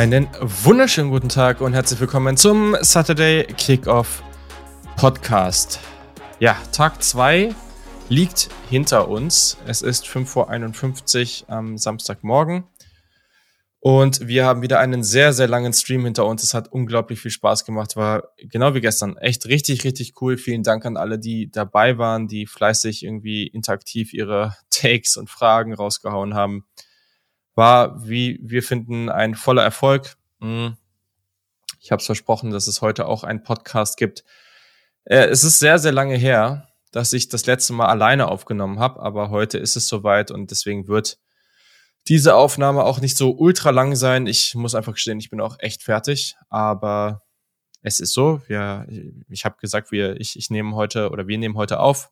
Einen wunderschönen guten Tag und herzlich willkommen zum Saturday Kickoff Podcast. Ja, Tag 2 liegt hinter uns. Es ist 5.51 Uhr am Samstagmorgen. Und wir haben wieder einen sehr, sehr langen Stream hinter uns. Es hat unglaublich viel Spaß gemacht. War genau wie gestern. Echt richtig, richtig cool. Vielen Dank an alle, die dabei waren, die fleißig irgendwie interaktiv ihre Takes und Fragen rausgehauen haben. War, wie wir finden, ein voller Erfolg. Hm. Ich habe es versprochen, dass es heute auch einen Podcast gibt. Äh, es ist sehr, sehr lange her, dass ich das letzte Mal alleine aufgenommen habe, aber heute ist es soweit und deswegen wird diese Aufnahme auch nicht so ultra lang sein. Ich muss einfach gestehen, ich bin auch echt fertig, aber es ist so. Wir, ich habe gesagt, wir, ich, ich nehme heute oder wir nehmen heute auf.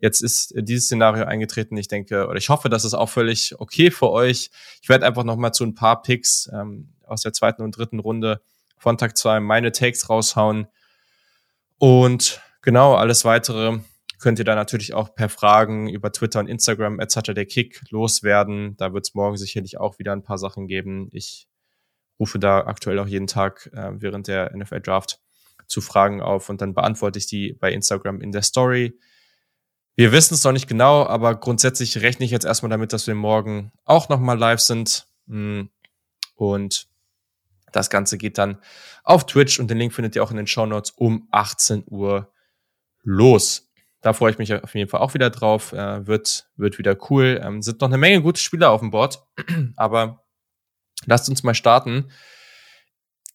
Jetzt ist dieses Szenario eingetreten. Ich denke oder ich hoffe, dass es auch völlig okay für euch. Ich werde einfach noch mal zu ein paar Picks ähm, aus der zweiten und dritten Runde von Tag 2 meine Takes raushauen. Und genau, alles weitere könnt ihr da natürlich auch per Fragen über Twitter und Instagram at Saturday Kick loswerden. Da wird es morgen sicherlich auch wieder ein paar Sachen geben. Ich rufe da aktuell auch jeden Tag äh, während der NFL Draft zu Fragen auf und dann beantworte ich die bei Instagram in der Story. Wir wissen es noch nicht genau, aber grundsätzlich rechne ich jetzt erstmal damit, dass wir morgen auch nochmal live sind. Mm, und das Ganze geht dann auf Twitch und den Link findet ihr auch in den Show Notes um 18 Uhr los. Da freue ich mich auf jeden Fall auch wieder drauf. Äh, wird, wird wieder cool. Ähm, sind noch eine Menge gute Spieler auf dem Board. Aber lasst uns mal starten.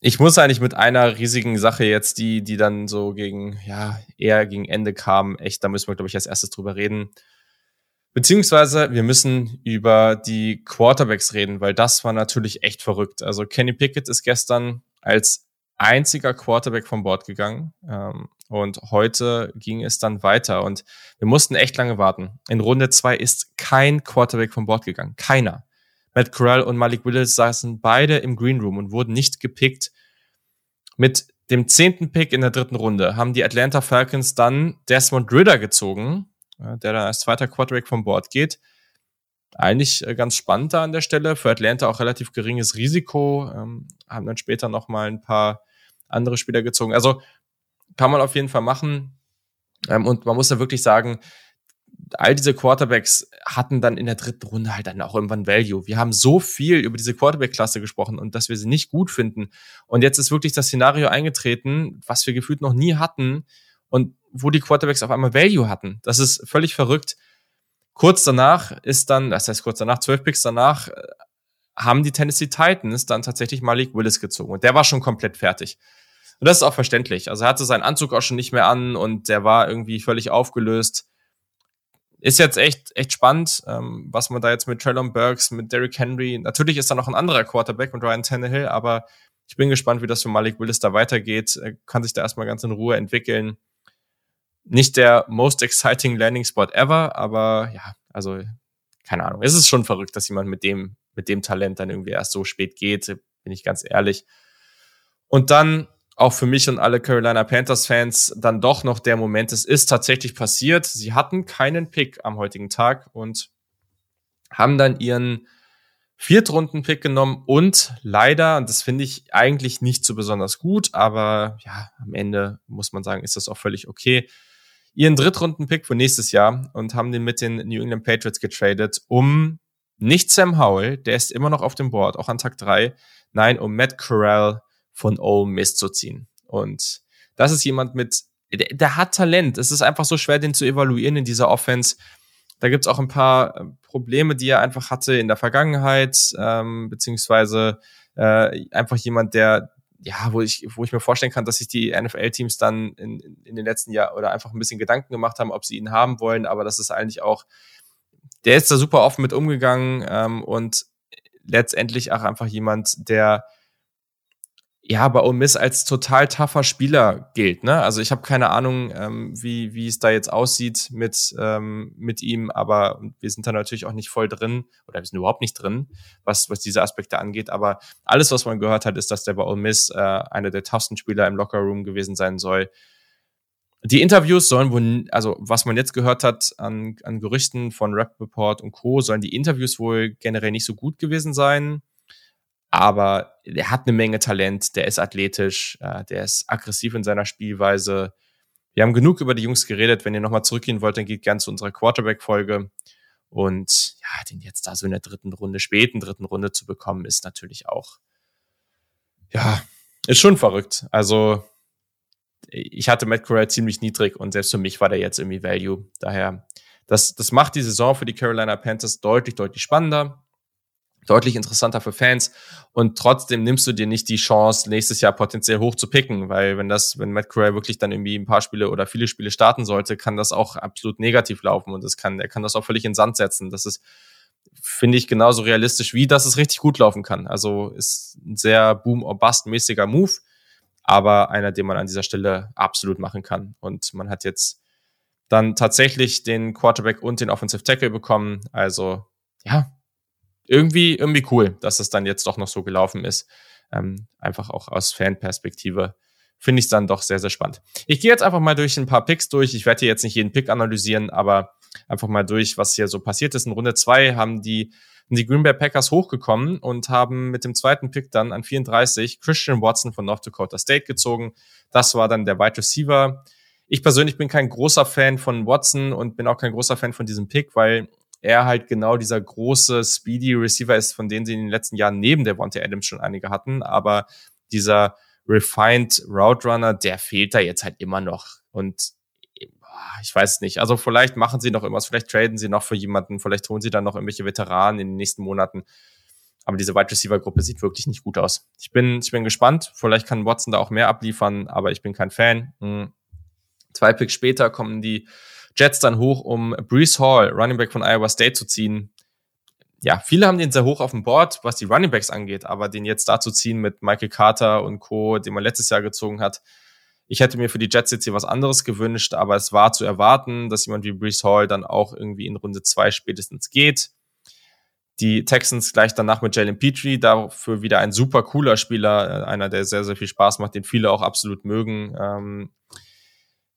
Ich muss eigentlich mit einer riesigen Sache jetzt, die, die dann so gegen, ja, eher gegen Ende kam, echt, da müssen wir, glaube ich, als erstes drüber reden. Beziehungsweise wir müssen über die Quarterbacks reden, weil das war natürlich echt verrückt. Also Kenny Pickett ist gestern als einziger Quarterback vom Board gegangen. Ähm, und heute ging es dann weiter und wir mussten echt lange warten. In Runde zwei ist kein Quarterback vom Board gegangen. Keiner. Matt Corral und Malik Willis saßen beide im Green Room und wurden nicht gepickt. Mit dem zehnten Pick in der dritten Runde haben die Atlanta Falcons dann Desmond Ritter gezogen, der dann als zweiter Quarterback vom Board geht. Eigentlich äh, ganz spannend da an der Stelle. Für Atlanta auch relativ geringes Risiko. Ähm, haben dann später noch mal ein paar andere Spieler gezogen. Also kann man auf jeden Fall machen. Ähm, und man muss ja wirklich sagen, all diese Quarterbacks hatten dann in der dritten Runde halt dann auch irgendwann Value. Wir haben so viel über diese Quarterback-Klasse gesprochen und dass wir sie nicht gut finden. Und jetzt ist wirklich das Szenario eingetreten, was wir gefühlt noch nie hatten und wo die Quarterbacks auf einmal Value hatten. Das ist völlig verrückt. Kurz danach ist dann, das heißt kurz danach, zwölf Picks danach, äh, haben die Tennessee Titans dann tatsächlich Malik Willis gezogen. Und der war schon komplett fertig. Und das ist auch verständlich. Also er hatte seinen Anzug auch schon nicht mehr an und der war irgendwie völlig aufgelöst. Ist jetzt echt, echt spannend, ähm, was man da jetzt mit Traylon Burks, mit Derrick Henry, natürlich ist da noch ein anderer Quarterback und Ryan Tannehill, aber ich bin gespannt, wie das für Malik Willis da weitergeht. Er kann sich da erstmal ganz in Ruhe entwickeln. Nicht der most exciting Landing Spot ever, aber ja, also keine Ahnung. Es ist schon verrückt, dass jemand mit dem, mit dem Talent dann irgendwie erst so spät geht, bin ich ganz ehrlich. Und dann auch für mich und alle Carolina Panthers Fans dann doch noch der Moment, es ist tatsächlich passiert. Sie hatten keinen Pick am heutigen Tag und haben dann ihren Viertrunden-Pick genommen und leider, und das finde ich eigentlich nicht so besonders gut, aber ja, am Ende muss man sagen, ist das auch völlig okay, ihren Drittrunden-Pick für nächstes Jahr und haben den mit den New England Patriots getradet, um nicht Sam Howell, der ist immer noch auf dem Board, auch an Tag drei, nein, um Matt Corral von Ole Miss zu ziehen. Und das ist jemand mit, der, der hat Talent. Es ist einfach so schwer, den zu evaluieren in dieser Offense. Da gibt's auch ein paar äh, Probleme, die er einfach hatte in der Vergangenheit, ähm, beziehungsweise äh, einfach jemand, der, ja, wo ich, wo ich mir vorstellen kann, dass sich die NFL-Teams dann in, in den letzten Jahren oder einfach ein bisschen Gedanken gemacht haben, ob sie ihn haben wollen, aber das ist eigentlich auch, der ist da super offen mit umgegangen ähm, und letztendlich auch einfach jemand, der ja, bei Ole Miss als total tougher Spieler gilt. Ne? Also ich habe keine Ahnung, ähm, wie, wie es da jetzt aussieht mit, ähm, mit ihm, aber wir sind da natürlich auch nicht voll drin oder wir sind überhaupt nicht drin, was, was diese Aspekte angeht. Aber alles, was man gehört hat, ist, dass der bei Ole Miss äh, einer der toughsten Spieler im Lockerroom gewesen sein soll. Die Interviews sollen wohl, also was man jetzt gehört hat an, an Gerüchten von Rap Report und Co., sollen die Interviews wohl generell nicht so gut gewesen sein. Aber der hat eine Menge Talent, der ist athletisch, äh, der ist aggressiv in seiner Spielweise. Wir haben genug über die Jungs geredet. Wenn ihr nochmal zurückgehen wollt, dann geht gern zu unserer Quarterback-Folge. Und ja, den jetzt da so in der dritten Runde, späten dritten Runde zu bekommen, ist natürlich auch, ja, ist schon verrückt. Also, ich hatte Matt Corral ziemlich niedrig und selbst für mich war der jetzt irgendwie Value. Daher, das, das macht die Saison für die Carolina Panthers deutlich, deutlich spannender deutlich interessanter für Fans und trotzdem nimmst du dir nicht die Chance, nächstes Jahr potenziell hoch zu picken, weil wenn das, wenn Matt Corral wirklich dann irgendwie ein paar Spiele oder viele Spiele starten sollte, kann das auch absolut negativ laufen und das kann, er kann das auch völlig in Sand setzen. Das ist, finde ich, genauso realistisch wie, dass es richtig gut laufen kann. Also ist ein sehr Boom-or-Bust-mäßiger Move, aber einer, den man an dieser Stelle absolut machen kann. Und man hat jetzt dann tatsächlich den Quarterback und den Offensive Tackle bekommen. Also, ja, irgendwie, irgendwie cool, dass es dann jetzt doch noch so gelaufen ist. Ähm, einfach auch aus Fanperspektive finde ich es dann doch sehr, sehr spannend. Ich gehe jetzt einfach mal durch ein paar Picks durch. Ich werde jetzt nicht jeden Pick analysieren, aber einfach mal durch, was hier so passiert ist. In Runde zwei haben die, die Green Bay Packers hochgekommen und haben mit dem zweiten Pick dann an 34 Christian Watson von North Dakota State gezogen. Das war dann der Wide Receiver. Ich persönlich bin kein großer Fan von Watson und bin auch kein großer Fan von diesem Pick, weil er halt genau dieser große, speedy Receiver ist, von denen sie in den letzten Jahren neben der Wante Adams schon einige hatten. Aber dieser refined Route Runner, der fehlt da jetzt halt immer noch. Und ich weiß nicht. Also vielleicht machen sie noch irgendwas, vielleicht traden sie noch für jemanden, vielleicht holen sie dann noch irgendwelche Veteranen in den nächsten Monaten. Aber diese Wide Receiver Gruppe sieht wirklich nicht gut aus. Ich bin, ich bin gespannt. Vielleicht kann Watson da auch mehr abliefern, aber ich bin kein Fan. Hm. Zwei Picks später kommen die Jets dann hoch, um Brees Hall, Running Back von Iowa State, zu ziehen. Ja, viele haben den sehr hoch auf dem Board, was die Running Backs angeht, aber den jetzt da zu ziehen mit Michael Carter und Co., den man letztes Jahr gezogen hat, ich hätte mir für die Jets jetzt hier was anderes gewünscht, aber es war zu erwarten, dass jemand wie Brees Hall dann auch irgendwie in Runde zwei spätestens geht. Die Texans gleich danach mit Jalen Petrie, dafür wieder ein super cooler Spieler, äh, einer, der sehr, sehr viel Spaß macht, den viele auch absolut mögen. Ähm,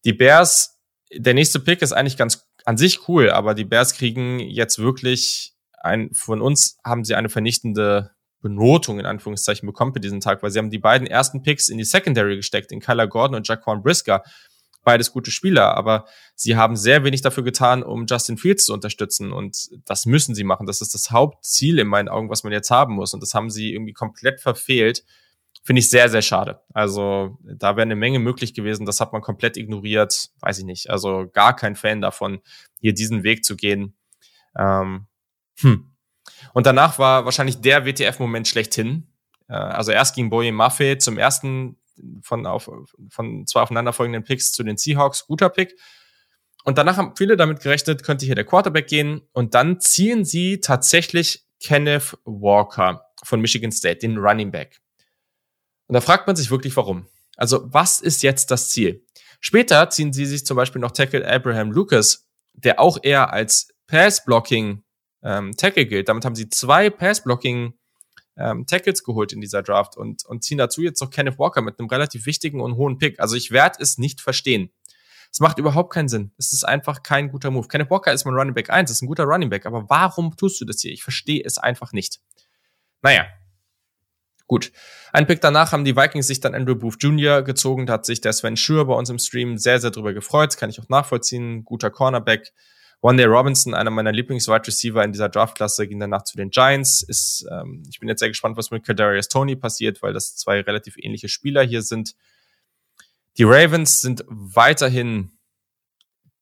die Bears der nächste Pick ist eigentlich ganz an sich cool, aber die Bears kriegen jetzt wirklich ein, von uns haben sie eine vernichtende Benotung in Anführungszeichen bekommen für diesen Tag, weil sie haben die beiden ersten Picks in die Secondary gesteckt, in Kyler Gordon und Jaquan Brisker. Beides gute Spieler, aber sie haben sehr wenig dafür getan, um Justin Fields zu unterstützen und das müssen sie machen. Das ist das Hauptziel in meinen Augen, was man jetzt haben muss und das haben sie irgendwie komplett verfehlt. Finde ich sehr, sehr schade. Also da wäre eine Menge möglich gewesen. Das hat man komplett ignoriert. Weiß ich nicht. Also gar kein Fan davon, hier diesen Weg zu gehen. Ähm, hm. Und danach war wahrscheinlich der WTF-Moment schlechthin. Äh, also erst ging Boye Maffei zum ersten von, auf, von zwei aufeinanderfolgenden Picks zu den Seahawks. Guter Pick. Und danach haben viele damit gerechnet, könnte hier der Quarterback gehen. Und dann ziehen sie tatsächlich Kenneth Walker von Michigan State, den Running Back. Und da fragt man sich wirklich, warum. Also, was ist jetzt das Ziel? Später ziehen sie sich zum Beispiel noch Tackle Abraham Lucas, der auch eher als Pass-Blocking ähm, Tackle gilt. Damit haben sie zwei Pass-Blocking ähm, Tackles geholt in dieser Draft und, und ziehen dazu jetzt noch Kenneth Walker mit einem relativ wichtigen und hohen Pick. Also ich werde es nicht verstehen. Es macht überhaupt keinen Sinn. Es ist einfach kein guter Move. Kenneth Walker ist mein Running Back 1, ist ein guter Running Back, aber warum tust du das hier? Ich verstehe es einfach nicht. Naja, Gut. Ein Pick danach haben die Vikings sich dann Andrew Booth Jr. gezogen. Da hat sich der Sven Schür bei uns im Stream sehr, sehr drüber gefreut. Kann ich auch nachvollziehen. Guter Cornerback. One Day Robinson, einer meiner Lieblings-Wide Receiver in dieser Draftklasse, ging danach zu den Giants. Ist, ähm, ich bin jetzt sehr gespannt, was mit Kadarius Tony passiert, weil das zwei relativ ähnliche Spieler hier sind. Die Ravens sind weiterhin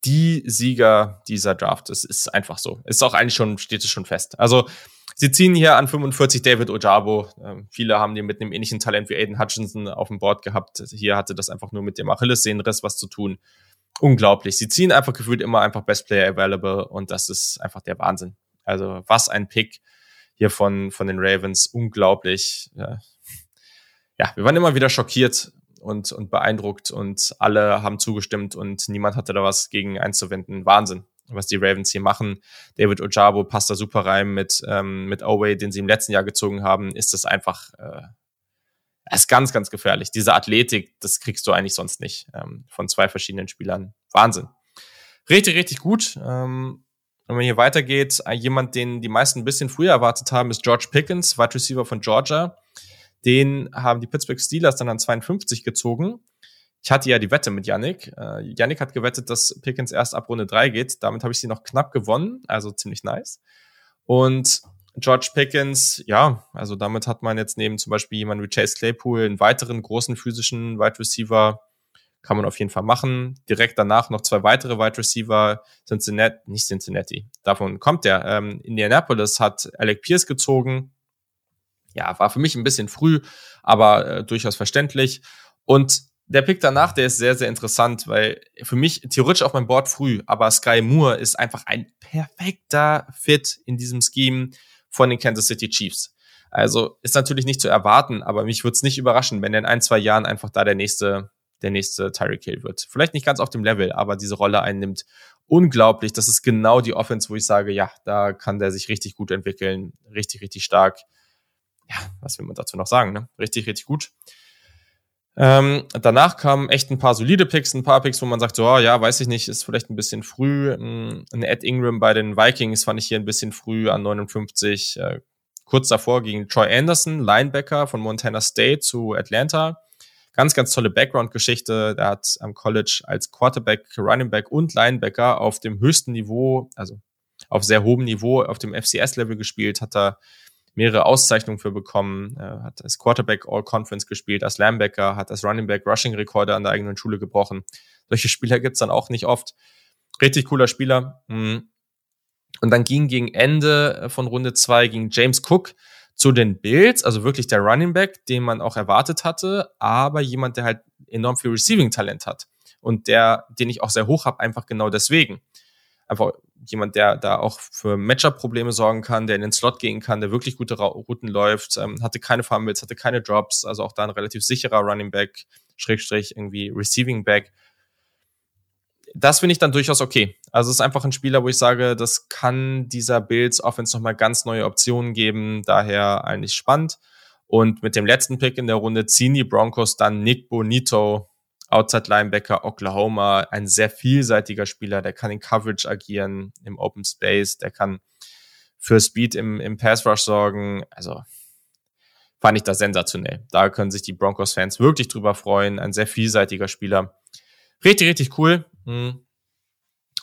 die Sieger dieser Draft. Das ist einfach so. Ist auch eigentlich schon, steht es schon fest. Also, Sie ziehen hier an 45 David Ojabo. Ähm, viele haben den mit einem ähnlichen Talent wie Aiden Hutchinson auf dem Board gehabt. Hier hatte das einfach nur mit dem Achillessehnenriss was zu tun. Unglaublich. Sie ziehen einfach gefühlt immer einfach Best Player Available und das ist einfach der Wahnsinn. Also was ein Pick hier von, von den Ravens. Unglaublich. Ja. ja, wir waren immer wieder schockiert und, und beeindruckt und alle haben zugestimmt und niemand hatte da was gegen einzuwenden. Wahnsinn was die Ravens hier machen. David Ojabo passt da super rein mit, ähm, mit Oway, den sie im letzten Jahr gezogen haben, ist das einfach, äh, ist ganz, ganz gefährlich. Diese Athletik, das kriegst du eigentlich sonst nicht ähm, von zwei verschiedenen Spielern. Wahnsinn. Richtig, richtig gut. Ähm, wenn man hier weitergeht, äh, jemand, den die meisten ein bisschen früher erwartet haben, ist George Pickens, Wide Receiver von Georgia. Den haben die Pittsburgh Steelers dann an 52 gezogen. Ich hatte ja die Wette mit Yannick. Äh, Yannick hat gewettet, dass Pickens erst ab Runde 3 geht. Damit habe ich sie noch knapp gewonnen, also ziemlich nice. Und George Pickens, ja, also damit hat man jetzt neben zum Beispiel jemanden wie Chase Claypool einen weiteren großen physischen Wide Receiver, kann man auf jeden Fall machen. Direkt danach noch zwei weitere Wide Receiver, Cincinnati, nicht Cincinnati, davon kommt der. Ähm, Indianapolis hat Alec Pierce gezogen. Ja, war für mich ein bisschen früh, aber äh, durchaus verständlich. Und der Pick danach, der ist sehr, sehr interessant, weil für mich theoretisch auf meinem Board früh, aber Sky Moore ist einfach ein perfekter Fit in diesem Scheme von den Kansas City Chiefs. Also ist natürlich nicht zu erwarten, aber mich würde es nicht überraschen, wenn er in ein, zwei Jahren einfach da der nächste, der nächste Tyreek Hill wird. Vielleicht nicht ganz auf dem Level, aber diese Rolle einnimmt. Unglaublich. Das ist genau die Offense, wo ich sage, ja, da kann der sich richtig gut entwickeln. Richtig, richtig stark. Ja, was will man dazu noch sagen, ne? Richtig, richtig gut. Ähm, danach kamen echt ein paar solide Picks, ein paar Picks, wo man sagt, so, oh, ja, weiß ich nicht, ist vielleicht ein bisschen früh. Ein Ed Ingram bei den Vikings fand ich hier ein bisschen früh an 59. Äh, kurz davor ging Troy Anderson, Linebacker von Montana State zu Atlanta. Ganz, ganz tolle Background-Geschichte. Der hat am College als Quarterback, Running Back und Linebacker auf dem höchsten Niveau, also auf sehr hohem Niveau, auf dem FCS-Level gespielt, hat er mehrere Auszeichnungen für bekommen, äh, hat als Quarterback All-Conference gespielt, als Linebacker, hat als Running Back Rushing-Rekorde an der eigenen Schule gebrochen. Solche Spieler gibt's dann auch nicht oft. Richtig cooler Spieler. Mhm. Und dann ging gegen Ende von Runde zwei ging James Cook zu den Bills, also wirklich der Running Back, den man auch erwartet hatte, aber jemand, der halt enorm viel Receiving-Talent hat und der, den ich auch sehr hoch habe, einfach genau deswegen. Einfach jemand, der da auch für Matchup-Probleme sorgen kann, der in den Slot gehen kann, der wirklich gute Routen läuft, ähm, hatte keine Fumbles, hatte keine Drops, also auch da ein relativ sicherer Running Back, Schrägstrich irgendwie Receiving Back. Das finde ich dann durchaus okay. Also es ist einfach ein Spieler, wo ich sage, das kann dieser Bills Offense nochmal ganz neue Optionen geben, daher eigentlich spannend. Und mit dem letzten Pick in der Runde ziehen die Broncos dann Nick Bonito, Outside Linebacker Oklahoma, ein sehr vielseitiger Spieler, der kann in Coverage agieren, im Open Space, der kann für Speed im, im Pass Rush sorgen. Also fand ich das sensationell. Da können sich die Broncos-Fans wirklich drüber freuen. Ein sehr vielseitiger Spieler. Richtig, richtig cool. Hm.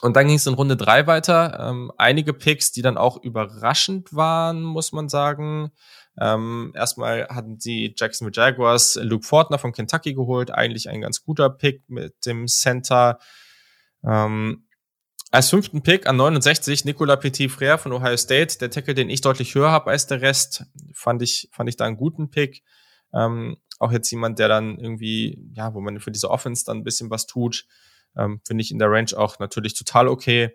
Und dann ging es in Runde drei weiter. Ähm, einige Picks, die dann auch überraschend waren, muss man sagen. Ähm, erstmal hatten die Jacksonville Jaguars Luke Fortner von Kentucky geholt, eigentlich ein ganz guter Pick mit dem Center. Ähm, als fünften Pick an 69 Nicolas Petit-Frère von Ohio State, der Tackle, den ich deutlich höher habe als der Rest, fand ich fand ich da einen guten Pick. Ähm, auch jetzt jemand, der dann irgendwie, ja, wo man für diese Offense dann ein bisschen was tut, ähm, finde ich in der Range auch natürlich total okay.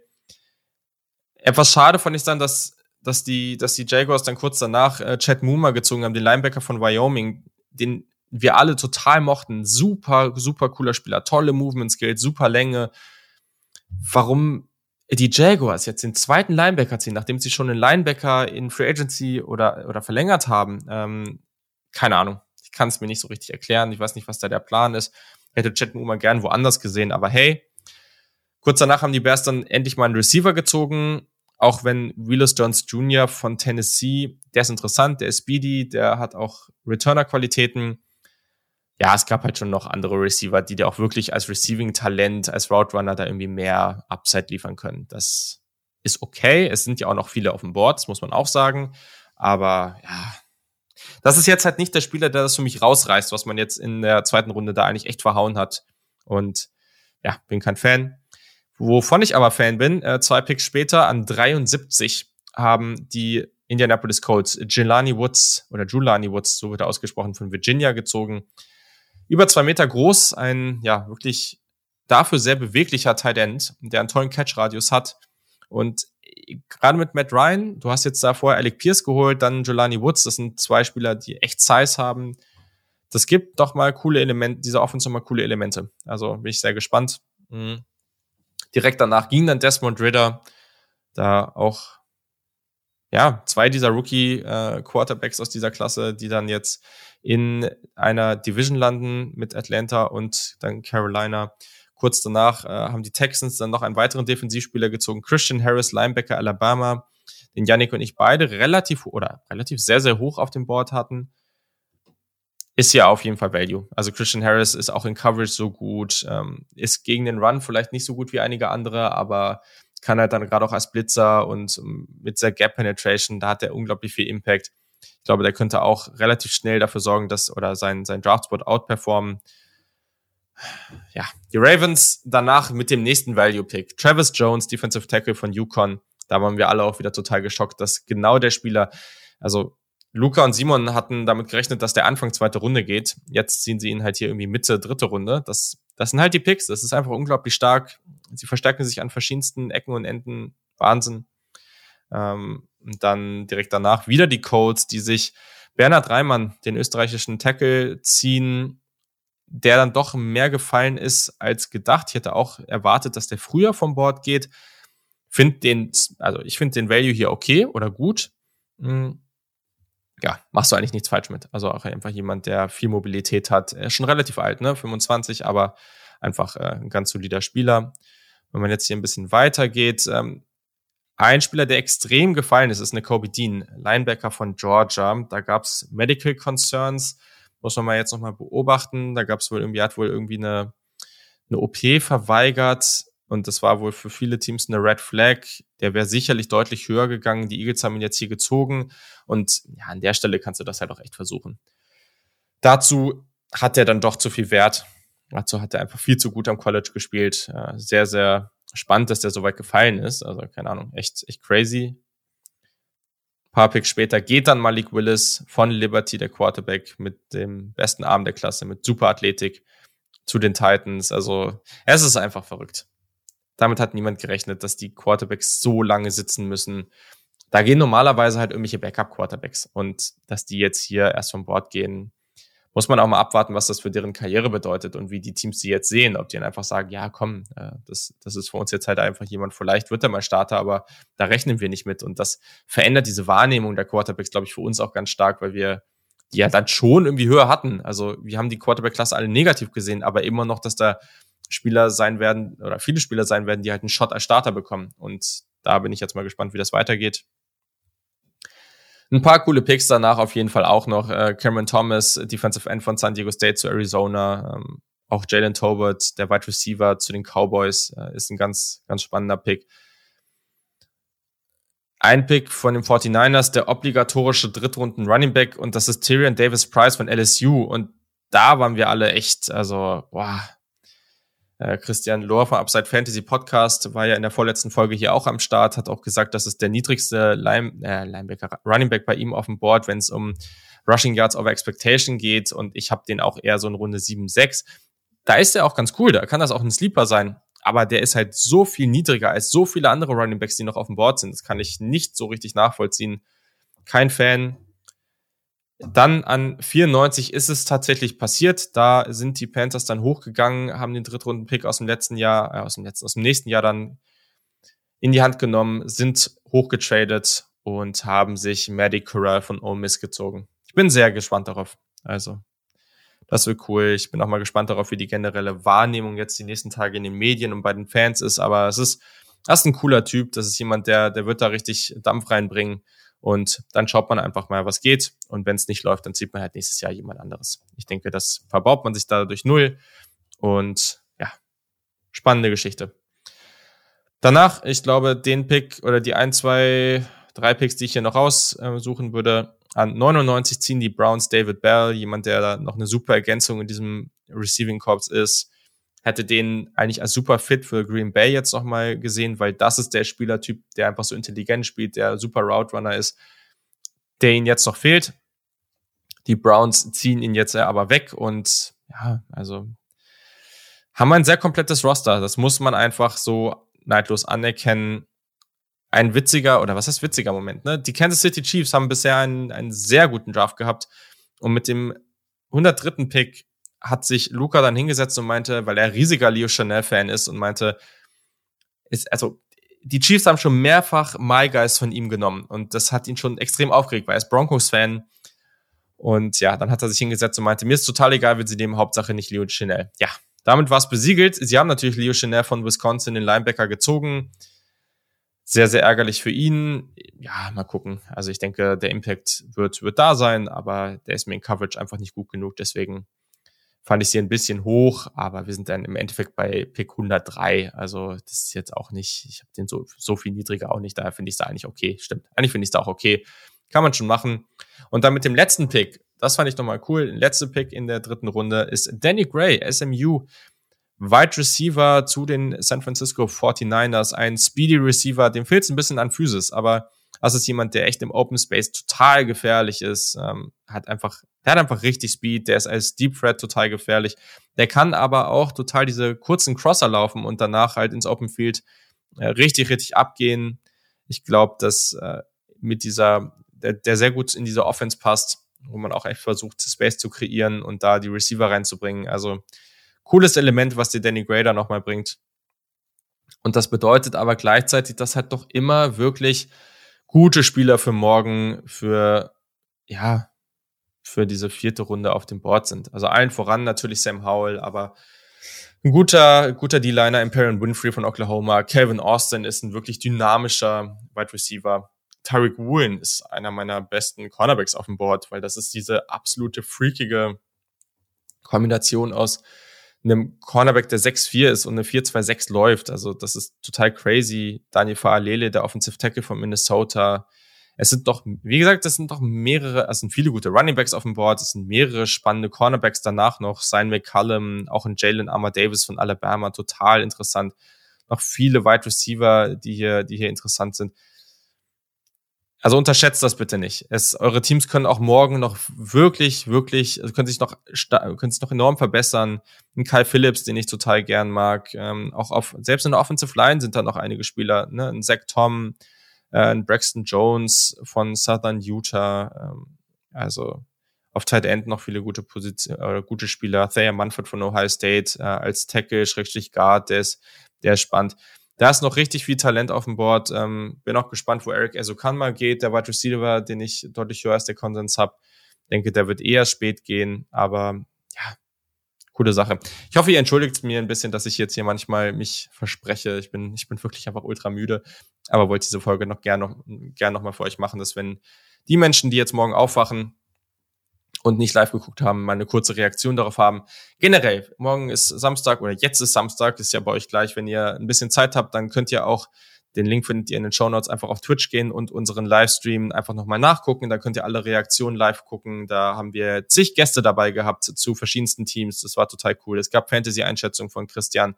Etwas schade fand ich dann, dass dass die, dass die Jaguars dann kurz danach äh, Chad Moomer gezogen haben, den Linebacker von Wyoming, den wir alle total mochten. Super, super cooler Spieler, tolle Movement Skills, super Länge. Warum die Jaguars jetzt den zweiten Linebacker ziehen, nachdem sie schon einen Linebacker in Free Agency oder, oder verlängert haben, ähm, keine Ahnung. Ich kann es mir nicht so richtig erklären. Ich weiß nicht, was da der Plan ist. Hätte Chad Moomer gern woanders gesehen, aber hey, kurz danach haben die Bears dann endlich mal einen Receiver gezogen auch wenn Willis Jones Jr. von Tennessee, der ist interessant, der ist speedy, der hat auch Returner-Qualitäten. Ja, es gab halt schon noch andere Receiver, die dir auch wirklich als Receiving-Talent, als Route Runner da irgendwie mehr Upside liefern können. Das ist okay. Es sind ja auch noch viele auf dem Board, das muss man auch sagen. Aber ja, das ist jetzt halt nicht der Spieler, der das für mich rausreißt, was man jetzt in der zweiten Runde da eigentlich echt verhauen hat. Und ja, bin kein Fan. Wovon ich aber Fan bin, äh, zwei Picks später an 73 haben die Indianapolis Colts Jelani Woods oder Julani Woods, so wird er ausgesprochen, von Virginia gezogen. Über zwei Meter groß, ein ja wirklich dafür sehr beweglicher Tight End, der einen tollen Catch-Radius hat. Und gerade mit Matt Ryan, du hast jetzt da vorher Alec Pierce geholt, dann Jelani Woods, das sind zwei Spieler, die echt Size haben. Das gibt doch mal coole Elemente, dieser Offense mal coole Elemente. Also bin ich sehr gespannt. Mhm. Direkt danach ging dann Desmond Ritter, da auch ja, zwei dieser Rookie-Quarterbacks äh, aus dieser Klasse, die dann jetzt in einer Division landen mit Atlanta und dann Carolina. Kurz danach äh, haben die Texans dann noch einen weiteren Defensivspieler gezogen, Christian Harris, Linebacker Alabama, den Yannick und ich beide relativ oder relativ sehr, sehr hoch auf dem Board hatten. Ist ja auf jeden Fall Value. Also Christian Harris ist auch in Coverage so gut, ähm, ist gegen den Run vielleicht nicht so gut wie einige andere, aber kann halt dann gerade auch als Blitzer und ähm, mit der Gap Penetration, da hat er unglaublich viel Impact. Ich glaube, der könnte auch relativ schnell dafür sorgen, dass oder sein, sein Draftspot outperformen. Ja, die Ravens danach mit dem nächsten Value Pick. Travis Jones, Defensive Tackle von Yukon. Da waren wir alle auch wieder total geschockt, dass genau der Spieler, also Luca und Simon hatten damit gerechnet, dass der Anfang zweite Runde geht. Jetzt ziehen sie ihn halt hier irgendwie Mitte dritte Runde. Das, das sind halt die Picks. Das ist einfach unglaublich stark. Sie verstärken sich an verschiedensten Ecken und Enden. Wahnsinn. Ähm, und dann direkt danach wieder die Colts, die sich Bernhard Reimann, den österreichischen Tackle, ziehen, der dann doch mehr gefallen ist als gedacht. Ich hätte auch erwartet, dass der früher vom Board geht. Find den, also ich finde den Value hier okay oder gut. Hm ja, machst du eigentlich nichts falsch mit. Also auch einfach jemand, der viel Mobilität hat. Er ist schon relativ alt, ne? 25, aber einfach äh, ein ganz solider Spieler. Wenn man jetzt hier ein bisschen weitergeht, ähm, ein Spieler, der extrem gefallen ist, ist eine Kobe Dean, Linebacker von Georgia. Da gab's Medical Concerns, muss man mal jetzt nochmal beobachten. Da gab's wohl irgendwie, hat wohl irgendwie eine, eine OP verweigert. Und das war wohl für viele Teams eine Red Flag. Der wäre sicherlich deutlich höher gegangen. Die Eagles haben ihn jetzt hier gezogen. Und ja, an der Stelle kannst du das halt auch echt versuchen. Dazu hat er dann doch zu viel Wert. Dazu hat er einfach viel zu gut am College gespielt. Sehr, sehr spannend, dass der so weit gefallen ist. Also, keine Ahnung, echt, echt crazy. Ein paar Picks später geht dann Malik Willis von Liberty, der Quarterback, mit dem besten Arm der Klasse, mit super Athletik zu den Titans. Also, es ist einfach verrückt. Damit hat niemand gerechnet, dass die Quarterbacks so lange sitzen müssen. Da gehen normalerweise halt irgendwelche Backup-Quarterbacks. Und dass die jetzt hier erst vom Bord gehen, muss man auch mal abwarten, was das für deren Karriere bedeutet und wie die Teams sie jetzt sehen. Ob die dann einfach sagen, ja, komm, äh, das, das ist für uns jetzt halt einfach jemand, vielleicht wird er mal Starter, aber da rechnen wir nicht mit. Und das verändert diese Wahrnehmung der Quarterbacks, glaube ich, für uns auch ganz stark, weil wir die ja dann schon irgendwie höher hatten. Also wir haben die Quarterback-Klasse alle negativ gesehen, aber immer noch, dass da Spieler sein werden oder viele Spieler sein werden, die halt einen Shot als Starter bekommen. Und da bin ich jetzt mal gespannt, wie das weitergeht. Ein paar coole Picks danach auf jeden Fall auch noch. Äh, Cameron Thomas, Defensive End von San Diego State zu Arizona. Ähm, auch Jalen Tobert, der Wide Receiver zu den Cowboys, äh, ist ein ganz, ganz spannender Pick. Ein Pick von den 49ers, der obligatorische Drittrunden Running Back, und das ist Tyrion Davis Price von LSU. Und da waren wir alle echt, also, boah, Christian Lohr vom Upside Fantasy Podcast war ja in der vorletzten Folge hier auch am Start, hat auch gesagt, dass es der niedrigste Line, äh, Linebacker, Running Back bei ihm auf dem Board, wenn es um Rushing Yards over Expectation geht. Und ich habe den auch eher so in Runde 7, 6. Da ist er auch ganz cool, da kann das auch ein Sleeper sein. Aber der ist halt so viel niedriger als so viele andere Running Backs, die noch auf dem Board sind. Das kann ich nicht so richtig nachvollziehen. Kein Fan, dann an 94 ist es tatsächlich passiert. Da sind die Panthers dann hochgegangen, haben den Drittrunden-Pick aus dem letzten Jahr, äh, aus dem letzten, aus dem nächsten Jahr dann in die Hand genommen, sind hochgetradet und haben sich Maddie Corral von Ole Miss gezogen. Ich bin sehr gespannt darauf. Also, das wird cool. Ich bin auch mal gespannt darauf, wie die generelle Wahrnehmung jetzt die nächsten Tage in den Medien und bei den Fans ist. Aber es ist, das ist ein cooler Typ. Das ist jemand, der, der wird da richtig Dampf reinbringen. Und dann schaut man einfach mal, was geht. Und wenn es nicht läuft, dann sieht man halt nächstes Jahr jemand anderes. Ich denke, das verbaut man sich dadurch null. Und ja, spannende Geschichte. Danach, ich glaube, den Pick oder die ein, zwei, drei Picks, die ich hier noch raussuchen würde, an 99 ziehen die Browns David Bell, jemand, der da noch eine super Ergänzung in diesem Receiving Corps ist hätte den eigentlich als super fit für Green Bay jetzt nochmal gesehen, weil das ist der Spielertyp, der einfach so intelligent spielt, der super Route Runner ist, der ihn jetzt noch fehlt. Die Browns ziehen ihn jetzt aber weg und ja, also haben ein sehr komplettes Roster. Das muss man einfach so neidlos anerkennen. Ein witziger, oder was heißt witziger Moment, ne? Die Kansas City Chiefs haben bisher einen, einen sehr guten Draft gehabt und mit dem 103. Pick hat sich Luca dann hingesetzt und meinte, weil er riesiger Leo Chanel-Fan ist und meinte, ist, also die Chiefs haben schon mehrfach My Guys von ihm genommen und das hat ihn schon extrem aufgeregt, weil er ist Broncos-Fan. Und ja, dann hat er sich hingesetzt und meinte, mir ist total egal, wenn sie nehmen, Hauptsache nicht Leo Chanel. Ja, damit war es besiegelt. Sie haben natürlich Leo Chanel von Wisconsin, den Linebacker, gezogen. sehr, sehr ärgerlich für ihn. Ja, mal gucken. Also ich denke, der Impact wird, wird da sein, aber der ist mir in Coverage einfach nicht gut genug. Deswegen fand ich sie ein bisschen hoch, aber wir sind dann im Endeffekt bei Pick 103. Also das ist jetzt auch nicht, ich habe den so, so viel niedriger auch nicht. Daher finde ich es da eigentlich okay. Stimmt. Eigentlich finde ich es da auch okay. Kann man schon machen. Und dann mit dem letzten Pick, das fand ich nochmal cool. Letzte Pick in der dritten Runde ist Danny Gray, SMU. Wide Receiver zu den San Francisco 49ers, ein Speedy Receiver, dem fehlt es ein bisschen an Physis, aber das ist jemand, der echt im Open Space total gefährlich ist, ähm, hat einfach, der hat einfach richtig Speed, der ist als Deep Threat total gefährlich. Der kann aber auch total diese kurzen Crosser laufen und danach halt ins Open Field äh, richtig, richtig abgehen. Ich glaube, dass äh, mit dieser, der, der sehr gut in diese Offense passt, wo man auch echt versucht, Space zu kreieren und da die Receiver reinzubringen. Also cooles Element, was dir Danny Grader nochmal bringt. Und das bedeutet aber gleichzeitig, dass halt doch immer wirklich gute Spieler für morgen, für, ja, für diese vierte Runde auf dem Board sind. Also allen voran natürlich Sam Howell, aber ein guter, guter D-Liner, Imperial Winfrey von Oklahoma. Calvin Austin ist ein wirklich dynamischer Wide Receiver. Tariq Woolen ist einer meiner besten Cornerbacks auf dem Board, weil das ist diese absolute freakige Kombination aus einem Cornerback, der 6-4 ist und eine 4-2-6 läuft. Also das ist total crazy. Daniel Faalele, der Offensive Tackle von Minnesota. Es sind doch, wie gesagt, es sind doch mehrere, es sind viele gute Running Backs auf dem Board, es sind mehrere spannende Cornerbacks danach noch. Sein McCullum, auch ein Jalen Armour Davis von Alabama, total interessant. Noch viele Wide Receiver, die hier, die hier interessant sind. Also unterschätzt das bitte nicht. Es, eure Teams können auch morgen noch wirklich, wirklich, also können sich noch, können sich noch enorm verbessern. Ein Kyle Phillips, den ich total gern mag. Ähm, auch auf, selbst in der Offensive Line sind da noch einige Spieler, ne? Ein Zach Tom, äh, Braxton Jones von Southern Utah. Ähm, also auf Tight End noch viele gute Position, äh, gute Spieler. Thayer Munford von Ohio State äh, als Tackle, Schrägstrich Guard, der ist, der ist spannend. Da ist noch richtig viel Talent auf dem Board. Ähm, bin auch gespannt, wo Eric Esokanma geht, der Wide Receiver, den ich deutlich höher als der Konsens habe. Denke, der wird eher spät gehen, aber ja, coole Sache. Ich hoffe, ihr entschuldigt mir ein bisschen, dass ich jetzt hier manchmal mich verspreche. Ich bin, ich bin wirklich einfach ultra müde, aber wollte diese Folge noch gern noch, gern noch mal für euch machen, dass wenn die Menschen, die jetzt morgen aufwachen, und nicht live geguckt haben, mal eine kurze Reaktion darauf haben. Generell, morgen ist Samstag oder jetzt ist Samstag, ist ja bei euch gleich. Wenn ihr ein bisschen Zeit habt, dann könnt ihr auch, den Link findet ihr in den Show Notes, einfach auf Twitch gehen und unseren Livestream einfach nochmal nachgucken. Da könnt ihr alle Reaktionen live gucken. Da haben wir zig Gäste dabei gehabt zu verschiedensten Teams. Das war total cool. Es gab Fantasy-Einschätzung von Christian.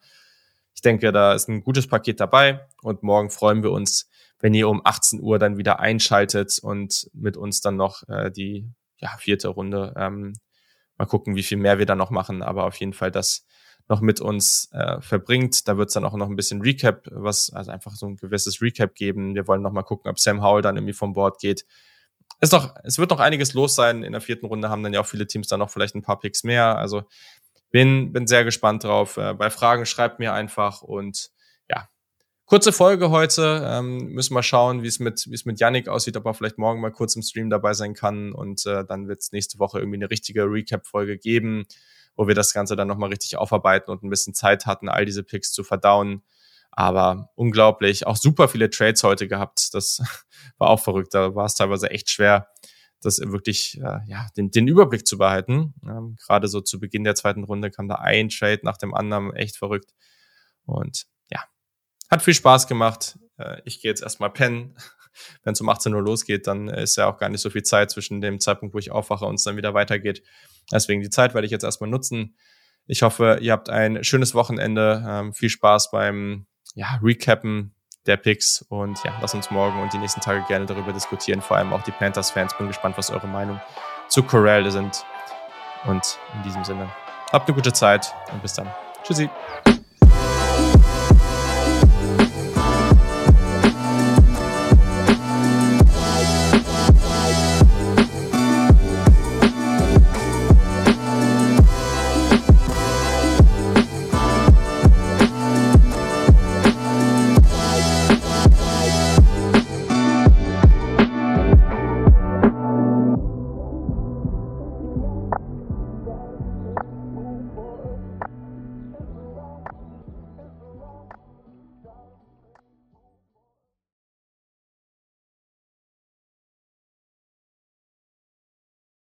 Ich denke, da ist ein gutes Paket dabei und morgen freuen wir uns, wenn ihr um 18 Uhr dann wieder einschaltet und mit uns dann noch äh, die ja, vierte Runde. Ähm, mal gucken, wie viel mehr wir da noch machen, aber auf jeden Fall das noch mit uns äh, verbringt. Da wird es dann auch noch ein bisschen Recap, was also einfach so ein gewisses Recap geben. Wir wollen noch mal gucken, ob Sam Howell dann irgendwie vom Board geht. Ist doch, es wird noch einiges los sein. In der vierten Runde haben dann ja auch viele Teams dann noch vielleicht ein paar Picks mehr. Also bin, bin sehr gespannt drauf. Äh, bei Fragen schreibt mir einfach und Kurze Folge heute. Ähm, müssen wir schauen, wie es mit, wie es mit Yannick aussieht, ob er vielleicht morgen mal kurz im Stream dabei sein kann. Und äh, dann wird es nächste Woche irgendwie eine richtige Recap-Folge geben, wo wir das Ganze dann nochmal richtig aufarbeiten und ein bisschen Zeit hatten, all diese Picks zu verdauen. Aber unglaublich. Auch super viele Trades heute gehabt. Das war auch verrückt. Da war es teilweise echt schwer, das wirklich, äh, ja, den, den Überblick zu behalten. Ähm, Gerade so zu Beginn der zweiten Runde kam da ein Trade nach dem anderen. Echt verrückt. Und hat viel Spaß gemacht. Äh, ich gehe jetzt erstmal pennen. Wenn es um 18 Uhr losgeht, dann ist ja auch gar nicht so viel Zeit zwischen dem Zeitpunkt, wo ich aufwache und es dann wieder weitergeht. Deswegen die Zeit werde ich jetzt erstmal nutzen. Ich hoffe, ihr habt ein schönes Wochenende. Ähm, viel Spaß beim ja, Recappen der Picks und ja, lass uns morgen und die nächsten Tage gerne darüber diskutieren. Vor allem auch die Panthers-Fans. Bin gespannt, was eure Meinung zu Corral sind. Und in diesem Sinne, habt eine gute Zeit und bis dann. Tschüssi.